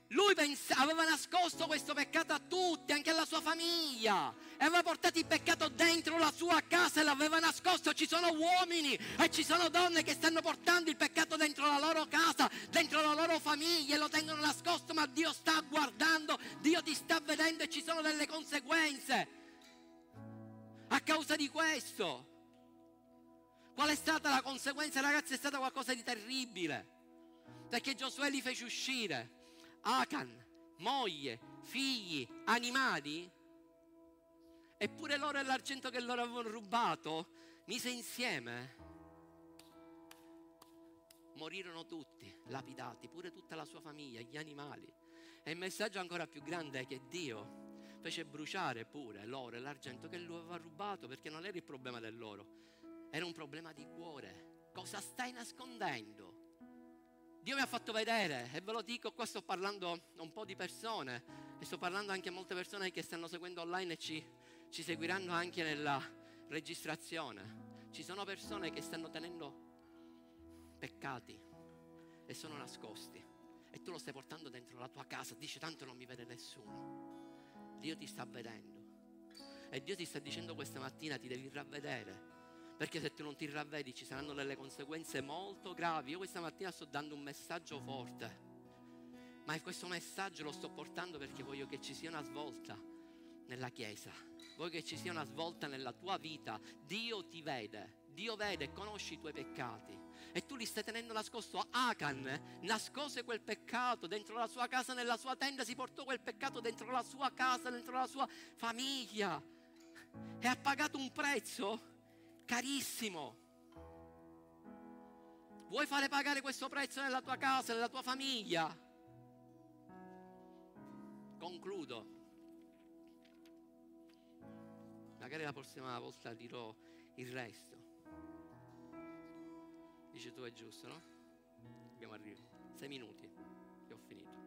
[SPEAKER 1] lui aveva nascosto questo peccato a tutti, anche alla sua famiglia. E aveva portato il peccato dentro la sua casa e l'aveva nascosto. Ci sono uomini e ci sono donne che stanno portando il peccato dentro la loro casa, dentro la loro famiglia e lo tengono nascosto, ma Dio sta guardando, Dio ti sta vedendo e ci sono delle conseguenze a causa di questo. Qual è stata la conseguenza, ragazzi? È stata qualcosa di terribile. Perché Giosuè li fece uscire Acan, moglie, figli, animali. Eppure loro e l'argento che loro avevano rubato mise insieme. Morirono tutti, lapidati, pure tutta la sua famiglia, gli animali. E il messaggio ancora più grande è che Dio fece bruciare pure l'oro e l'argento che lui aveva rubato perché non era il problema dell'oro, era un problema di cuore. Cosa stai nascondendo? Dio mi ha fatto vedere e ve lo dico, qua sto parlando a un po' di persone e sto parlando anche a molte persone che stanno seguendo online e ci, ci seguiranno anche nella registrazione. Ci sono persone che stanno tenendo peccati e sono nascosti e tu lo stai portando dentro la tua casa, dici tanto non mi vede nessuno. Dio ti sta vedendo. E Dio ti sta dicendo questa mattina ti devi ravvedere. Perché se tu non ti ravvedi ci saranno delle conseguenze molto gravi. Io questa mattina sto dando un messaggio forte. Ma questo messaggio lo sto portando perché voglio che ci sia una svolta nella Chiesa. Voglio che ci sia una svolta nella tua vita. Dio ti vede. Dio vede e conosce i tuoi peccati e tu li stai tenendo nascosto. Acan nascose quel peccato dentro la sua casa, nella sua tenda, si portò quel peccato dentro la sua casa, dentro la sua famiglia e ha pagato un prezzo carissimo. Vuoi fare pagare questo prezzo nella tua casa, nella tua famiglia? Concludo. Magari la prossima volta dirò il resto. Dice tu è giusto, no? Dobbiamo arrivare. Sei minuti e ho finito.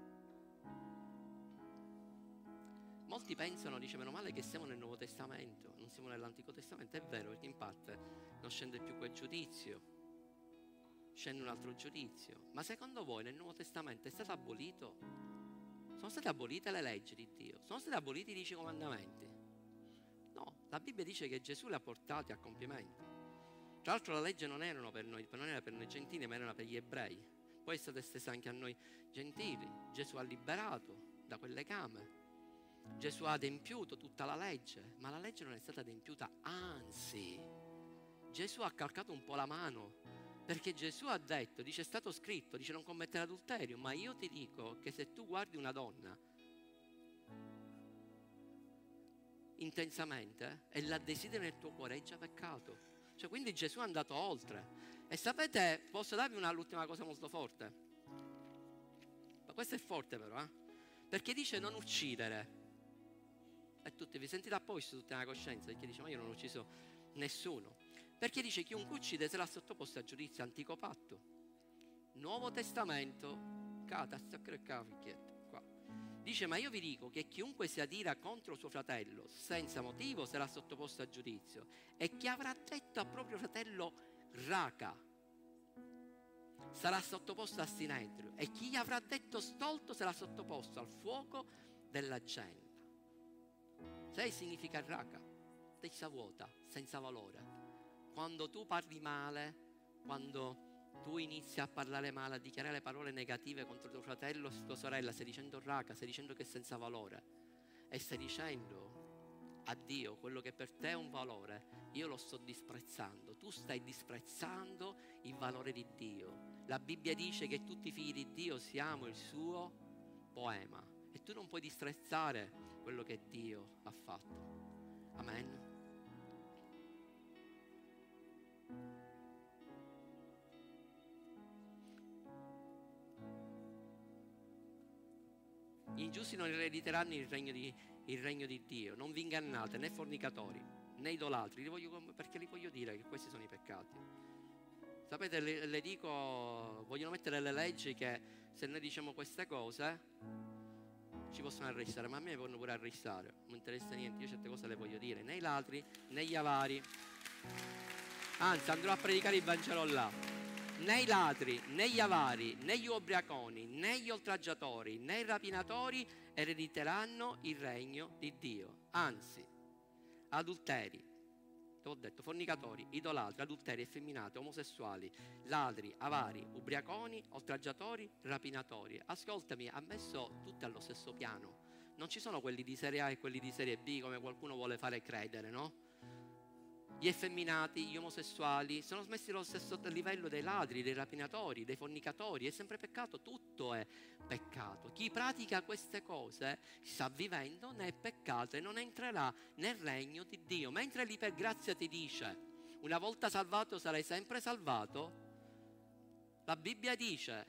[SPEAKER 1] Molti pensano, dice, meno male che siamo nel Nuovo Testamento, non siamo nell'Antico Testamento. È vero, perché in parte non scende più quel giudizio, scende un altro giudizio. Ma secondo voi nel Nuovo Testamento è stato abolito? Sono state abolite le leggi di Dio? Sono stati aboliti i dieci comandamenti? La Bibbia dice che Gesù li ha portati a compimento. Tra l'altro la legge non era per noi, non era per noi gentili, ma era per gli ebrei. Poi è stata estesa anche a noi gentili. Gesù ha liberato da quelle came. Gesù ha adempiuto tutta la legge, ma la legge non è stata adempiuta, anzi, Gesù ha calcato un po' la mano, perché Gesù ha detto, dice è stato scritto, dice non commettere adulterio, ma io ti dico che se tu guardi una donna intensamente e la desideri nel tuo cuore, è già peccato. Cioè, quindi Gesù è andato oltre. E sapete, posso darvi un'ultima cosa molto forte? Ma questo è forte però, eh? Perché dice non uccidere. E tutti vi sentite a posto, tutti nella coscienza, perché dice ma io non ho ucciso nessuno. Perché dice chiunque uccide sarà sottoposto a giudizio antico patto. Nuovo Testamento, cata, sta cavicchietto. Dice, ma io vi dico che chiunque si adira contro suo fratello senza motivo sarà sottoposto a giudizio e chi avrà detto a proprio fratello raca sarà sottoposto a sinedrio e chi gli avrà detto stolto sarà sottoposto al fuoco dell'agenda. Sai significa raca? fattezza vuota, senza valore. Quando tu parli male, quando tu inizi a parlare male, a dichiarare parole negative contro tuo fratello o tua sorella, stai dicendo raca, stai dicendo che è senza valore e stai dicendo a Dio quello che per te è un valore, io lo sto disprezzando. Tu stai disprezzando il valore di Dio. La Bibbia dice che tutti i figli di Dio siamo il suo poema e tu non puoi disprezzare quello che Dio ha fatto. Amen. Gli ingiusti non erediteranno il regno di, il regno di Dio. Non vi ingannate né fornicatori né idolatri, li voglio, perché li voglio dire che questi sono i peccati. Sapete, le, le, dico, vogliono mettere le leggi che se noi diciamo queste cose ci possono arrestare, ma a me vogliono pure arrestare, non interessa niente, io certe cose le voglio dire, né i ladri né gli avari. Anzi, andrò a predicare il Vangelo là. Né i ladri, né gli avari, né gli ubriaconi, né gli oltraggiatori, né i rapinatori erediteranno il regno di Dio. Anzi, adulteri, te l'ho detto, fornicatori, idolatri, adulteri, effeminati, omosessuali, ladri, avari, ubriaconi, oltraggiatori, rapinatori. Ascoltami, ha messo tutti allo stesso piano. Non ci sono quelli di serie A e quelli di serie B come qualcuno vuole fare credere, no? Gli effeminati, gli omosessuali, sono smessi allo stesso livello dei ladri, dei rapinatori, dei fornicatori, è sempre peccato, tutto è peccato. Chi pratica queste cose sta vivendo nel peccato e non entrerà nel regno di Dio, mentre lì per grazia ti dice, una volta salvato sarai sempre salvato, la Bibbia dice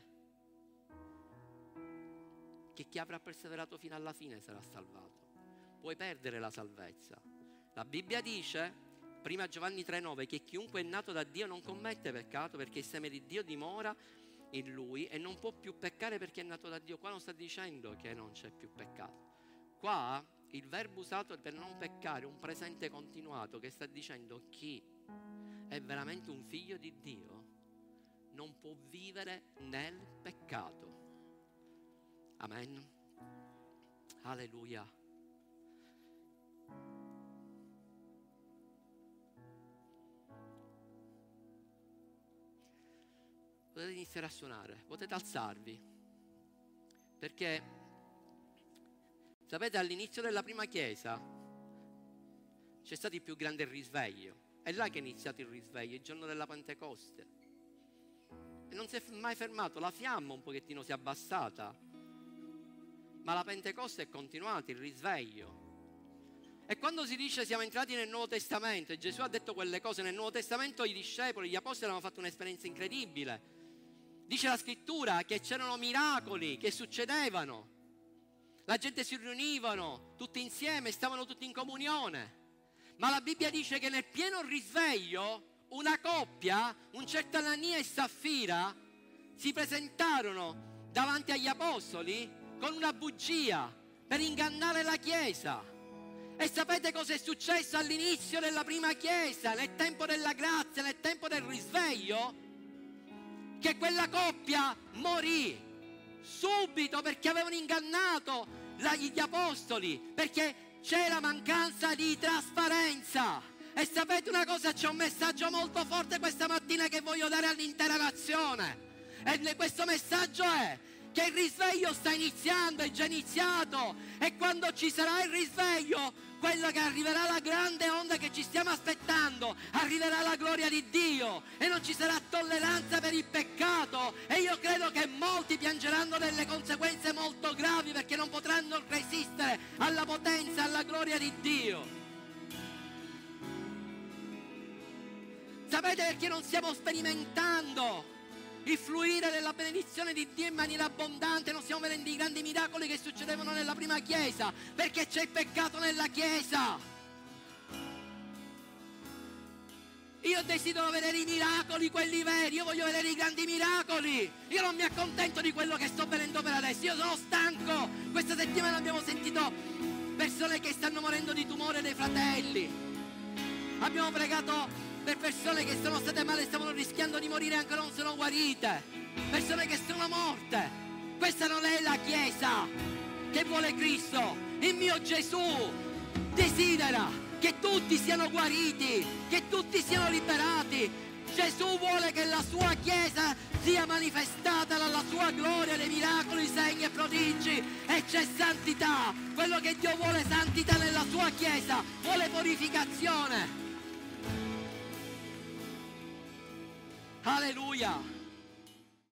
[SPEAKER 1] che chi avrà perseverato fino alla fine sarà salvato. Puoi perdere la salvezza. La Bibbia dice Prima Giovanni 3,9 che chiunque è nato da Dio non commette peccato perché il seme di Dio dimora in lui e non può più peccare perché è nato da Dio. Qua non sta dicendo che non c'è più peccato. Qua il verbo usato per non peccare è un presente continuato che sta dicendo chi è veramente un figlio di Dio non può vivere nel peccato. Amen. Alleluia. Potete iniziare a suonare, potete alzarvi. Perché, sapete, all'inizio della prima chiesa c'è stato il più grande risveglio. È là che è iniziato il risveglio, il giorno della Pentecoste. E non si è mai fermato, la fiamma un pochettino si è abbassata, ma la Pentecoste è continuata, il risveglio. E quando si dice siamo entrati nel Nuovo Testamento e Gesù ha detto quelle cose nel Nuovo Testamento, i discepoli, gli apostoli hanno fatto un'esperienza incredibile. Dice la scrittura che c'erano miracoli che succedevano. La gente si riunivano tutti insieme, stavano tutti in comunione. Ma la Bibbia dice che nel pieno risveglio una coppia, un certo Anania e Saffira, si presentarono davanti agli apostoli con una bugia per ingannare la Chiesa. E sapete cosa è successo all'inizio della prima Chiesa, nel tempo della grazia, nel tempo del risveglio? Che quella coppia morì subito perché avevano ingannato gli apostoli, perché c'era mancanza di trasparenza. E sapete una cosa, c'è un messaggio molto forte questa mattina che voglio dare all'intera nazione. E questo messaggio è che il risveglio sta iniziando, è già iniziato. E quando ci sarà il risveglio, quello che arriverà la grande onda che ci stiamo aspettando, arriverà la gloria di Dio e non ci sarà tolleranza per il peccato. E io credo che molti piangeranno delle conseguenze molto gravi perché non potranno resistere alla potenza, alla gloria di Dio. Sapete perché non stiamo sperimentando il fluire della benedizione di Dio in maniera abbondante, non stiamo vedendo i grandi miracoli che succedevano nella prima chiesa, perché c'è il peccato nella chiesa. Io desidero vedere i miracoli, quelli veri, io voglio vedere i grandi miracoli. Io non mi accontento di quello che sto vedendo per adesso, io sono stanco. Questa settimana abbiamo sentito persone che stanno morendo di tumore dei fratelli. Abbiamo pregato per persone che sono state male e stavano rischiando di morire ancora non sono guarite, persone che sono morte. Questa non è la Chiesa che vuole Cristo. Il mio Gesù desidera che tutti siano guariti, che tutti siano liberati. Gesù vuole che la sua Chiesa sia manifestata dalla sua gloria, dei miracoli, segni e prodigi e c'è santità. Quello che Dio vuole è santità nella sua Chiesa, vuole purificazione. Alleluia.